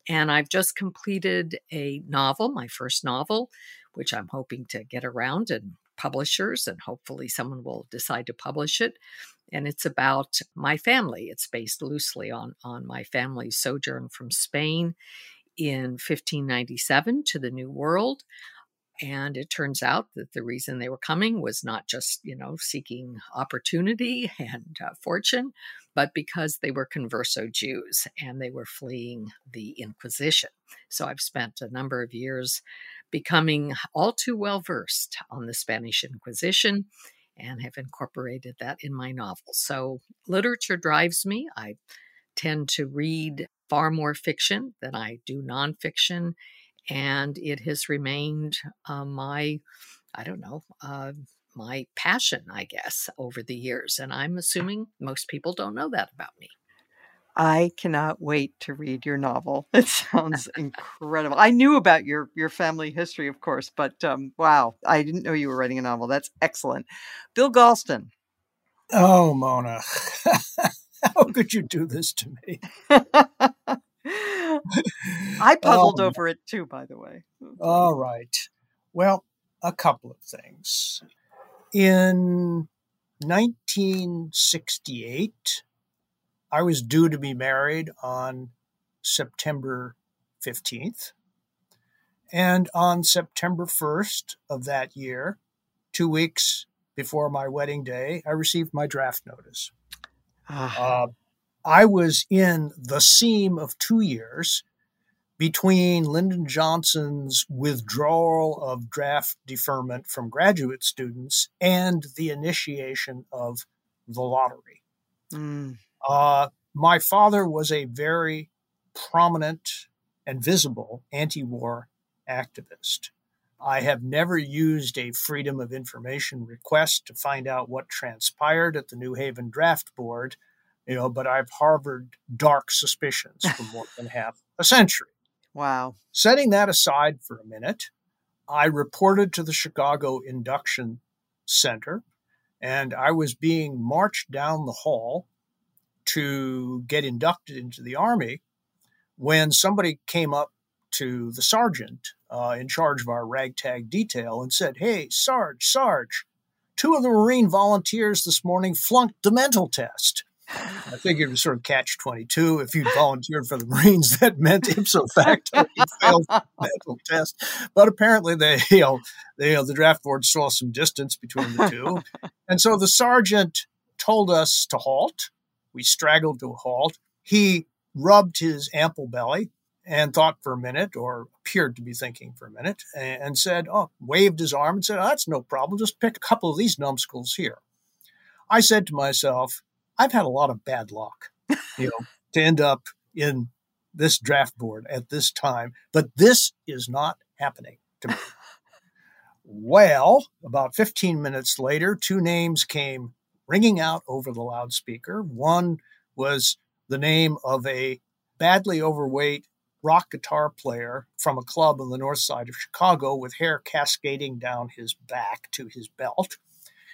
And I've just completed a novel, my first novel, which I'm hoping to get around and publishers, and hopefully someone will decide to publish it. And it's about my family. It's based loosely on, on my family's sojourn from Spain in 1597 to the New World. And it turns out that the reason they were coming was not just, you know, seeking opportunity and uh, fortune, but because they were converso Jews and they were fleeing the Inquisition. So I've spent a number of years becoming all too well versed on the Spanish Inquisition and have incorporated that in my novels. So literature drives me. I tend to read far more fiction than I do nonfiction and it has remained uh, my, I don't know, uh, my passion, I guess, over the years. And I'm assuming most people don't know that about me. I cannot wait to read your novel. It sounds incredible. I knew about your your family history, of course, but um, wow, I didn't know you were writing a novel. That's excellent. Bill Galston. Oh, Mona, how could you do this to me? I puzzled um, over it too, by the way. All right. Well, a couple of things. In 1968, I was due to be married on September 15th. And on September 1st of that year, two weeks before my wedding day, I received my draft notice. Ah. Uh, I was in the seam of two years between Lyndon Johnson's withdrawal of draft deferment from graduate students and the initiation of the lottery. Mm. Uh, my father was a very prominent and visible anti war activist. I have never used a Freedom of Information request to find out what transpired at the New Haven Draft Board you know, but I've harbored dark suspicions for more than half a century. Wow. Setting that aside for a minute, I reported to the Chicago Induction Center and I was being marched down the hall to get inducted into the Army when somebody came up to the sergeant uh, in charge of our ragtag detail and said, Hey, Sarge, Sarge, two of the Marine volunteers this morning flunked the mental test. I figured it was sort of catch 22. If you'd volunteered for the Marines, that meant ipso facto you failed the mental test. But apparently, they, you know, they, you know, the draft board saw some distance between the two. And so the sergeant told us to halt. We straggled to a halt. He rubbed his ample belly and thought for a minute, or appeared to be thinking for a minute, and said, Oh, waved his arm and said, ah, oh, That's no problem. Just pick a couple of these numbskulls here. I said to myself, I've had a lot of bad luck, you know, to end up in this draft board at this time, but this is not happening to me. Well, about 15 minutes later, two names came ringing out over the loudspeaker. One was the name of a badly overweight rock guitar player from a club on the north side of Chicago with hair cascading down his back to his belt.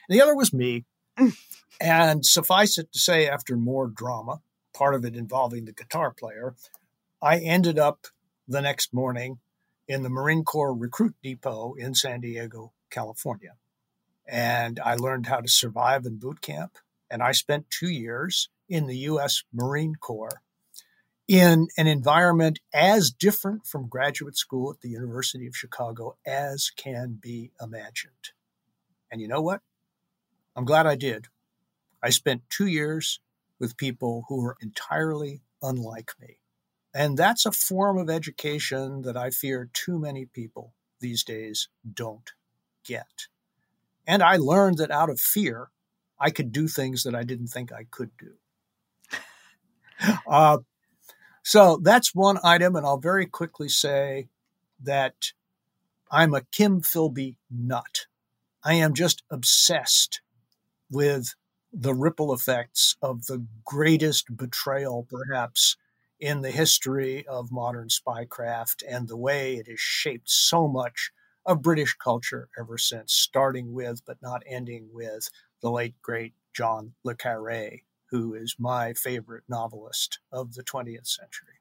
And the other was me. And suffice it to say, after more drama, part of it involving the guitar player, I ended up the next morning in the Marine Corps Recruit Depot in San Diego, California. And I learned how to survive in boot camp. And I spent two years in the U.S. Marine Corps in an environment as different from graduate school at the University of Chicago as can be imagined. And you know what? I'm glad I did. I spent two years with people who were entirely unlike me. And that's a form of education that I fear too many people these days don't get. And I learned that out of fear, I could do things that I didn't think I could do. Uh, so that's one item. And I'll very quickly say that I'm a Kim Philby nut. I am just obsessed with the ripple effects of the greatest betrayal, perhaps, in the history of modern spycraft and the way it has shaped so much of British culture ever since, starting with but not ending with the late great John le Carre, who is my favorite novelist of the 20th century.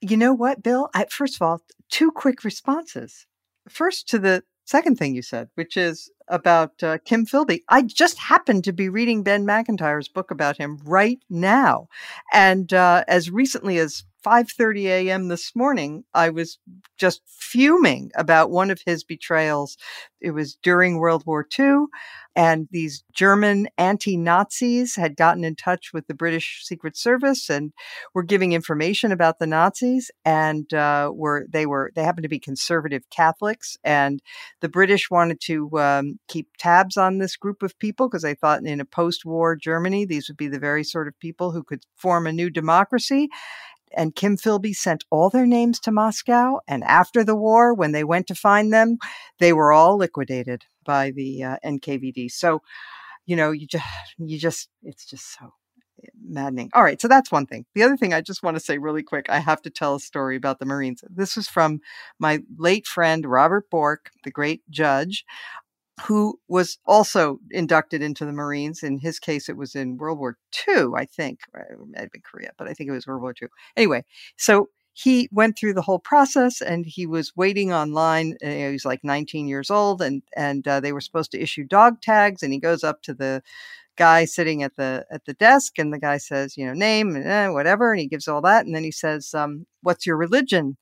You know what, Bill? I, first of all, two quick responses. First, to the second thing you said, which is about uh, Kim Philby. I just happened to be reading Ben Macintyre's book about him right now, and uh, as recently as 5:30 a.m. this morning, I was just fuming about one of his betrayals. It was during World War II, and these German anti-Nazis had gotten in touch with the British Secret Service and were giving information about the Nazis. And uh, were they were they happened to be conservative Catholics, and the British wanted to um, keep tabs on this group of people because they thought in a post-war Germany these would be the very sort of people who could form a new democracy and Kim Philby sent all their names to Moscow. And after the war, when they went to find them, they were all liquidated by the uh, NKVD. So, you know, you just, you just, it's just so maddening. All right, so that's one thing. The other thing I just want to say really quick, I have to tell a story about the Marines. This was from my late friend Robert Bork, the great judge who was also inducted into the Marines. In his case, it was in World War II, I think. It might have been Korea, but I think it was World War II. Anyway, so he went through the whole process and he was waiting online. Uh, he was like 19 years old, and and uh, they were supposed to issue dog tags. And he goes up to the guy sitting at the at the desk, and the guy says, you know, name and eh, whatever, and he gives all that, and then he says, um, "What's your religion?"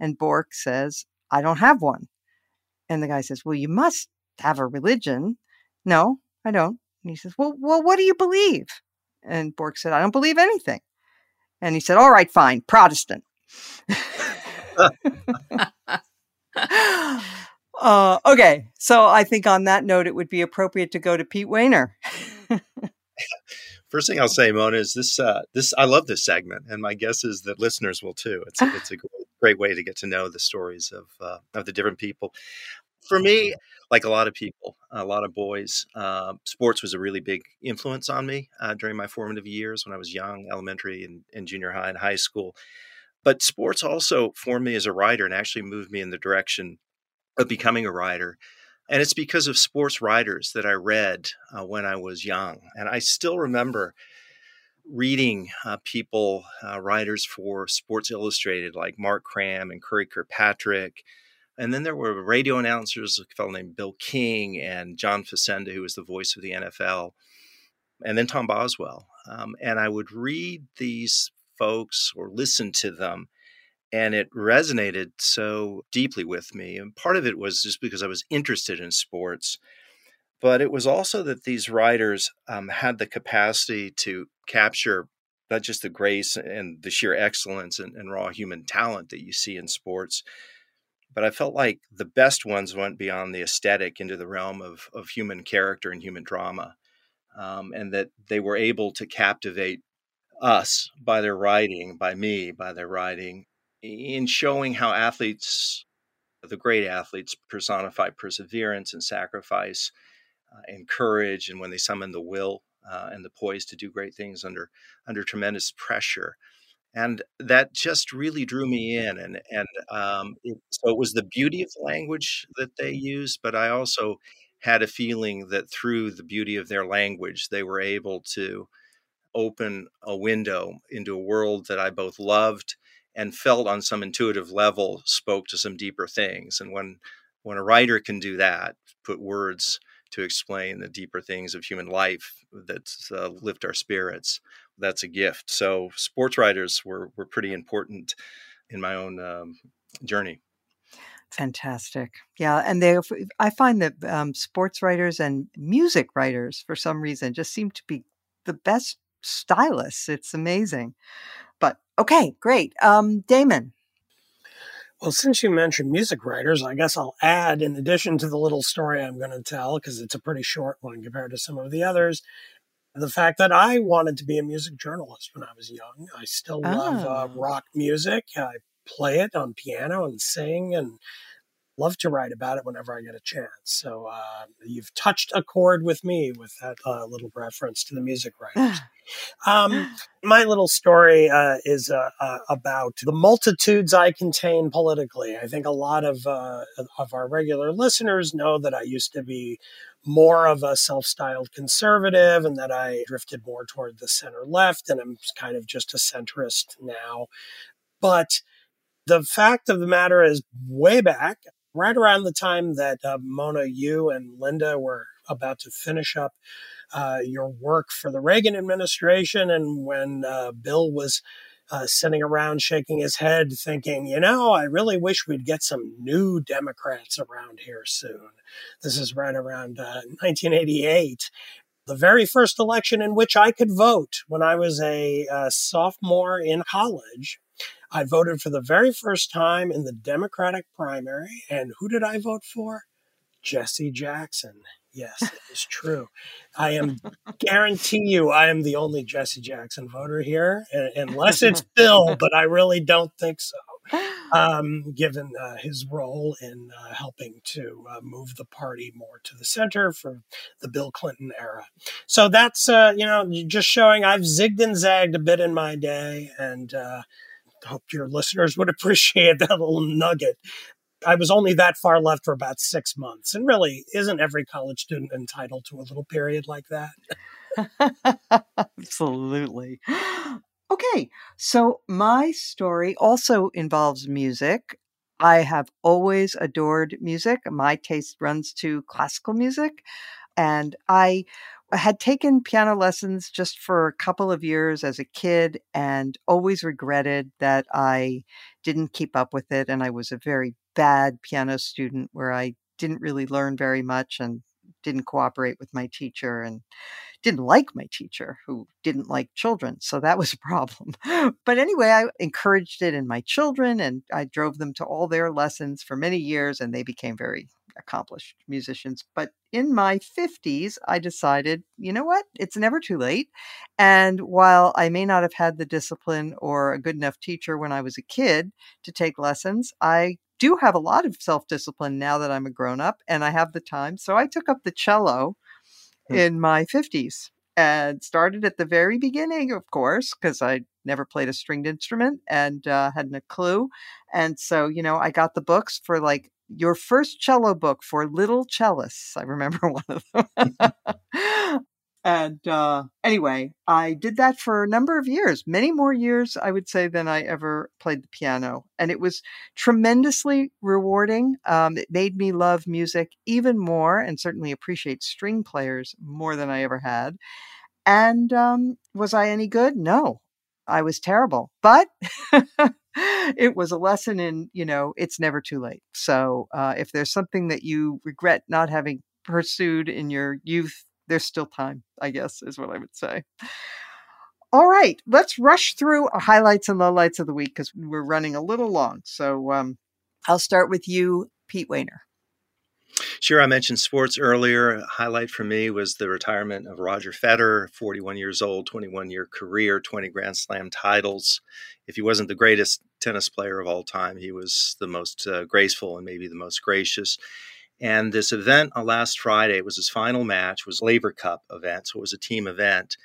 And Bork says, "I don't have one." And the guy says, "Well, you must have a religion. No, I don't. And he says, Well, well, what do you believe? And Bork said, I don't believe anything. And he said, All right, fine, Protestant. uh, okay, so I think on that note, it would be appropriate to go to Pete Wehner. First thing I'll say, Mona, is this. Uh, this I love this segment, and my guess is that listeners will too. It's it's a great, great way to get to know the stories of uh, of the different people. For me, like a lot of people, a lot of boys, uh, sports was a really big influence on me uh, during my formative years when I was young, elementary and, and junior high and high school. But sports also formed me as a writer and actually moved me in the direction of becoming a writer. And it's because of sports writers that I read uh, when I was young. And I still remember reading uh, people, uh, writers for Sports Illustrated, like Mark Kram and Curry Kirkpatrick. And then there were radio announcers, a fellow named Bill King and John Facenda, who was the voice of the NFL, and then Tom Boswell. Um, and I would read these folks or listen to them and it resonated so deeply with me. And part of it was just because I was interested in sports, but it was also that these writers um, had the capacity to capture not just the grace and the sheer excellence and, and, raw human talent that you see in sports, but I felt like the best ones went beyond the aesthetic into the realm of, of human character and human drama, um, and that they were able to captivate us by their writing, by me, by their writing, in showing how athletes, the great athletes, personify perseverance and sacrifice uh, and courage, and when they summon the will uh, and the poise to do great things under under tremendous pressure. And that just really drew me in, and and um, it, so it was the beauty of the language that they used, but I also had a feeling that through the beauty of their language, they were able to open a window into a world that I both loved and felt on some intuitive level spoke to some deeper things. And when when a writer can do that, put words to explain the deeper things of human life that uh, lift our spirits, that's a gift. So sports writers were were pretty important in my own um, journey. Fantastic. Yeah. And they, I find that um, sports writers and music writers, for some reason, just seem to be the best stylists. It's amazing. But okay, great. Um, Damon. Well, since you mentioned music writers, I guess I'll add, in addition to the little story I'm going to tell, because it's a pretty short one compared to some of the others, the fact that I wanted to be a music journalist when I was young. I still love uh, oh. rock music. I play it on piano and sing and love to write about it whenever I get a chance. So uh, you've touched a chord with me with that uh, little reference to the music writers. um, my little story uh, is uh, uh, about the multitudes I contain politically. I think a lot of uh, of our regular listeners know that I used to be more of a self-styled conservative and that I drifted more toward the center left and I'm kind of just a centrist now. But the fact of the matter is, way back, right around the time that uh, Mona, you and Linda were about to finish up uh, your work for the Reagan administration, and when uh, Bill was uh, sitting around shaking his head, thinking, you know, I really wish we'd get some new Democrats around here soon. This is right around 1988 uh, the very first election in which I could vote when I was a, a, uh, sophomore in college. I voted for the very first time in the Democratic primary. And who did I vote for? Jesse Jackson. Yes, it is true. I am guarantee you I am the only Jesse Jackson voter here, unless it's Bill, but I really don't think so. Um, given uh, his role in uh, helping to uh, move the party more to the center for the Bill Clinton era. So that's, uh, you know, just showing I've zigged and zagged a bit in my day and, uh, hope your listeners would appreciate that little nugget. I was only that far left for about six months. And really, isn't every college student entitled to a little period like that? Absolutely. Okay, so my story also involves music. I have always adored music. My taste runs to classical music. And I had taken piano lessons just for a couple of years as a kid and always regretted that I didn't keep up with it. And I was a very bad piano student where I didn't really learn very much and didn't cooperate with my teacher and didn't like my teacher who didn't like children. So that was a problem. but anyway, I encouraged it in my children and I drove them to all their lessons for many years and they became very accomplished musicians. But in my 50s, I decided, you know what? It's never too late. And while I may not have had the discipline or a good enough teacher when I was a kid to take lessons, I do have a lot of self discipline now that I'm a grown up and I have the time. So I took up the cello hmm. in my 50s and started at the very beginning, of course, because I never played a stringed instrument and uh, hadn't a clue. And so, you know, I got the books for like your first cello book for little cellists. I remember one of them. and uh, anyway, I did that for a number of years, many more years, I would say, than I ever played the piano. And it was tremendously rewarding. Um, it made me love music even more and certainly appreciate string players more than I ever had. And um, was I any good? No, I was terrible. But it was a lesson in, you know, it's never too late. So uh, if there's something that you regret not having pursued in your youth, there's still time, I guess, is what I would say. All right, let's rush through highlights and lowlights of the week because we're running a little long. So um, I'll start with you, Pete Wehner. Sure, I mentioned sports earlier. A highlight for me was the retirement of Roger Federer, 41 years old, 21 year career, 20 Grand Slam titles. If he wasn't the greatest tennis player of all time, he was the most uh, graceful and maybe the most gracious. And this event on last Friday was his final match, was Laver Cup event, so it was a team event.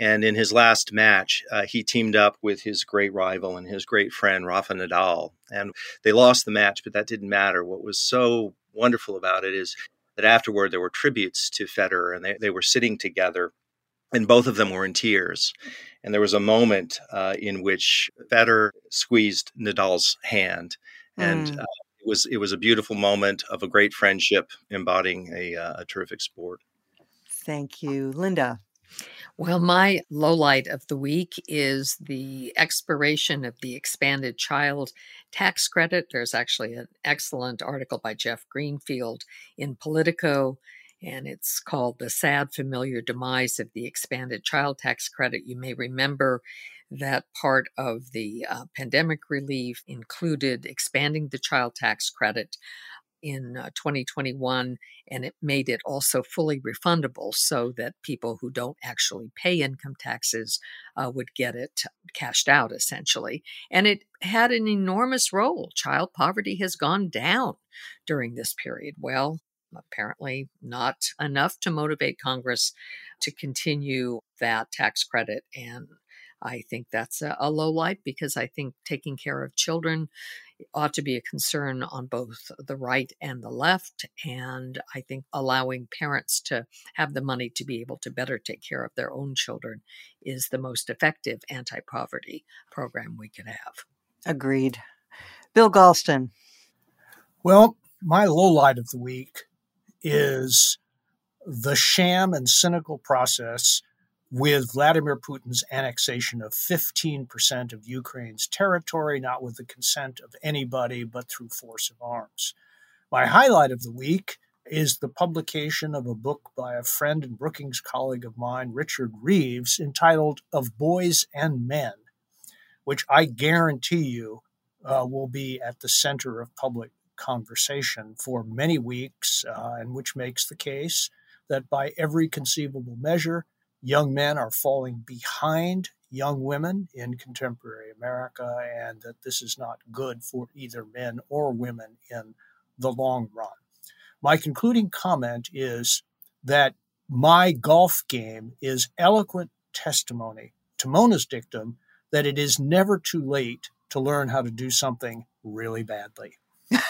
And in his last match, uh, he teamed up with his great rival and his great friend, Rafa Nadal. And they lost the match, but that didn't matter. What was so wonderful about it is that afterward there were tributes to Federer and they, they were sitting together and both of them were in tears. And there was a moment uh, in which Federer squeezed Nadal's hand. And mm. uh, it was it was a beautiful moment of a great friendship embodying a, uh, a terrific sport. Thank you. Linda. Well, my low light of the week is the expiration of the expanded child tax credit. There's actually an excellent article by Jeff Greenfield in Politico, and it's called The Sad Familiar Demise of the Expanded Child Tax Credit. You may remember that part of the uh, pandemic relief included expanding the child tax credit in uh, 2021, and it made it also fully refundable so that people who don't actually pay income taxes uh, would get it cashed out essentially. And it had an enormous role. Child poverty has gone down during this period. Well, apparently not enough to motivate Congress to continue that tax credit. And I think that's a, a low light because I think taking care of children eh, ought to be a concern on both the right and the left. And I think allowing parents to have the money to be able to better take care of their own children is the most effective anti poverty program we could have. Agreed. Bill Galston. Well, my low light of the week is the sham and cynical process with Vladimir Putin's annexation of 15% of Ukraine's territory, not with the consent of anybody, but through force of arms. My highlight of the week is the publication of a book by a friend and Brookings colleague of mine, Richard Reeves, entitled Of Boys and Men, which I guarantee you uh, will be at the center of public conversation for many weeks, uh, and which makes the case that by every conceivable measure, young men are falling behind young women in contemporary America, and that this is not good for either men or women in the long run. My concluding comment is that my golf game is eloquent testimony to Mona's dictum that it is never too late to learn how to do something really badly.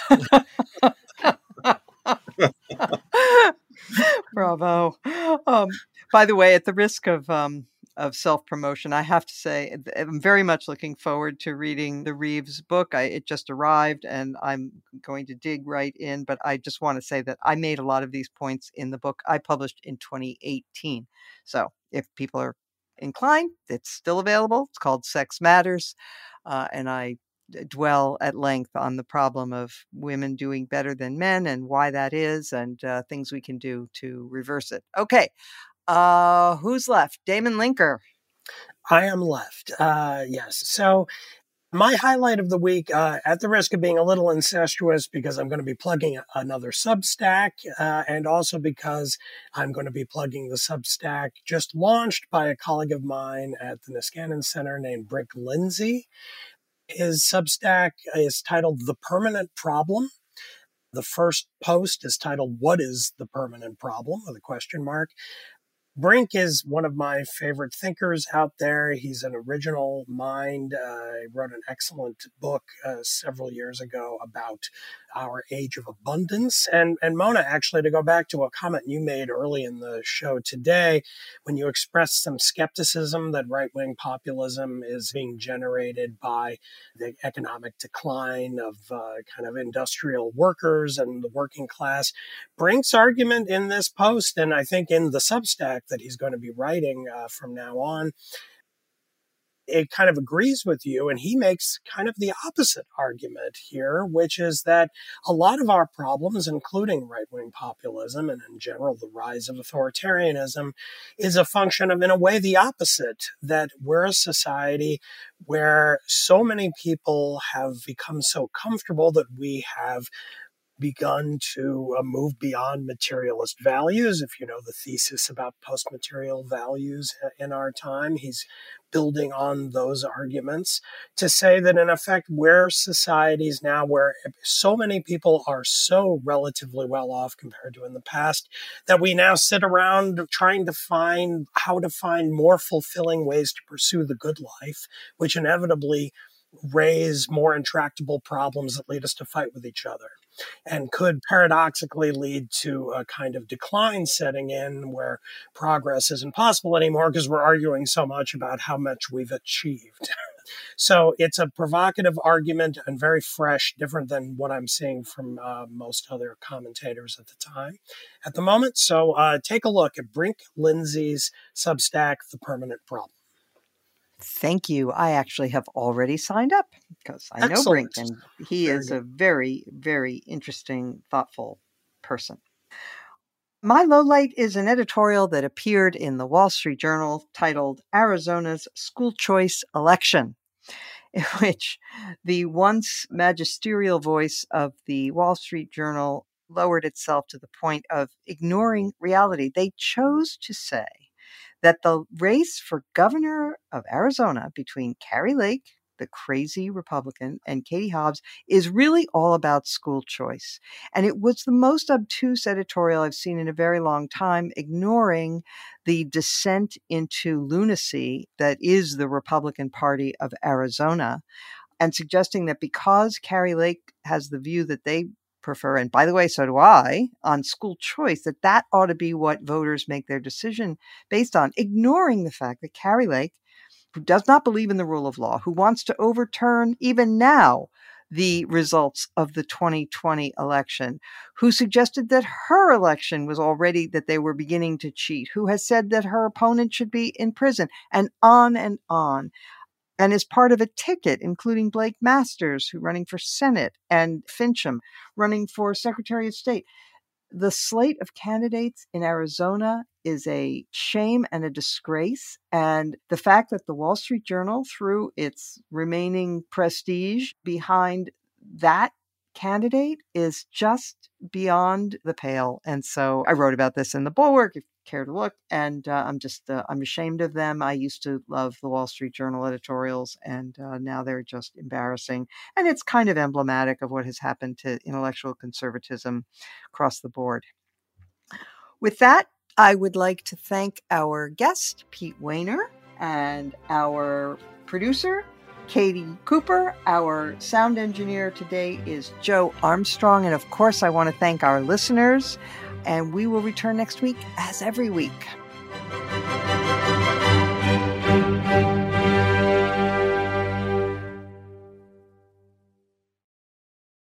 Bravo. Um, by the way, at the risk of um, of self promotion, I have to say I'm very much looking forward to reading the Reeves book. I, it just arrived, and I'm going to dig right in. But I just want to say that I made a lot of these points in the book I published in 2018. So if people are inclined, it's still available. It's called Sex Matters, uh, and I dwell at length on the problem of women doing better than men and why that is and uh, things we can do to reverse it. Okay, uh, who's left? Damon Linker. I am left. Uh, yes. So my highlight of the week, uh, at the risk of being a little incestuous, because I'm going to be plugging another Substack, uh, and also because I'm going to be plugging the Substack just launched by a colleague of mine at the Niskanen Center named Brink Lindsey. His Substack is titled The Permanent Problem. The first post is titled What is the Permanent Problem? with a question mark. Brink is one of my favorite thinkers out there. He's an original mind. Uh, he wrote an excellent book uh, several years ago about our age of abundance. And, and Mona, actually, to go back to a comment you made early in the show today, when you expressed some skepticism that right wing populism is being generated by the economic decline of uh, kind of industrial workers and the working class, Brink's argument in this post, and I think in the Substack, that he's going to be writing uh, from now on, it kind of agrees with you. And he makes kind of the opposite argument here, which is that a lot of our problems, including right wing populism and in general the rise of authoritarianism, is a function of, in a way, the opposite that we're a society where so many people have become so comfortable that we have begun to uh, move beyond materialist values. If you know the thesis about post material values uh, in our time, he's building on those arguments to say that, in effect, where societies now, where so many people are so relatively well off compared to in the past, that we now sit around trying to find how to find more fulfilling ways to pursue the good life, which inevitably raise more intractable problems that lead us to fight with each other and could paradoxically lead to a kind of decline setting in where progress isn't possible anymore because we're arguing so much about how much we've achieved. so it's a provocative argument and very fresh, different than what I'm seeing from uh, most other commentators at the time, at the moment. So uh, take a look at Brink Lindsey's Substack, The Permanent Problem. Thank you. I actually have already signed up because I Excellent. know Brink and he very is good. a very, very interesting, thoughtful person. My low light is an editorial that appeared in the Wall Street Journal titled Arizona's School Choice Election, in which the once magisterial voice of the Wall Street Journal lowered itself to the point of ignoring reality. They chose to say that the race for governor of Arizona between Kari Lake, the crazy Republican, and Katie Hobbs is really all about school choice. And it was the most obtuse editorial I've seen in a very long time, ignoring the descent into lunacy that is the Republican Party of Arizona and suggesting that because Kari Lake has the view that they prefer, and by the way, so do I, on school choice, that that ought to be what voters make their decision based on, ignoring the fact that Kari Lake, who does not believe in the rule of law, who wants to overturn even now the results of the 2020 election, who suggested that her election was already that they were beginning to cheat, who has said that her opponent should be in prison, and on and on and is part of a ticket, including Blake Masters, who running for Senate, and Finchem running for Secretary of State. The slate of candidates in Arizona is a shame and a disgrace. And the fact that the Wall Street Journal threw its remaining prestige behind that candidate is just beyond the pale. And so I wrote about this in the Bulwark. If care to look. And uh, I'm just, uh, I'm ashamed of them. I used to love the Wall Street Journal editorials, and uh, now they're just embarrassing. And it's kind of emblematic of what has happened to intellectual conservatism across the board. With that, I would like to thank our guest, Pete Wehner, and our producer, Katie Cooper. Our sound engineer today is Joe Armstrong. And of course, I want to thank our listeners and we will return next week as every week.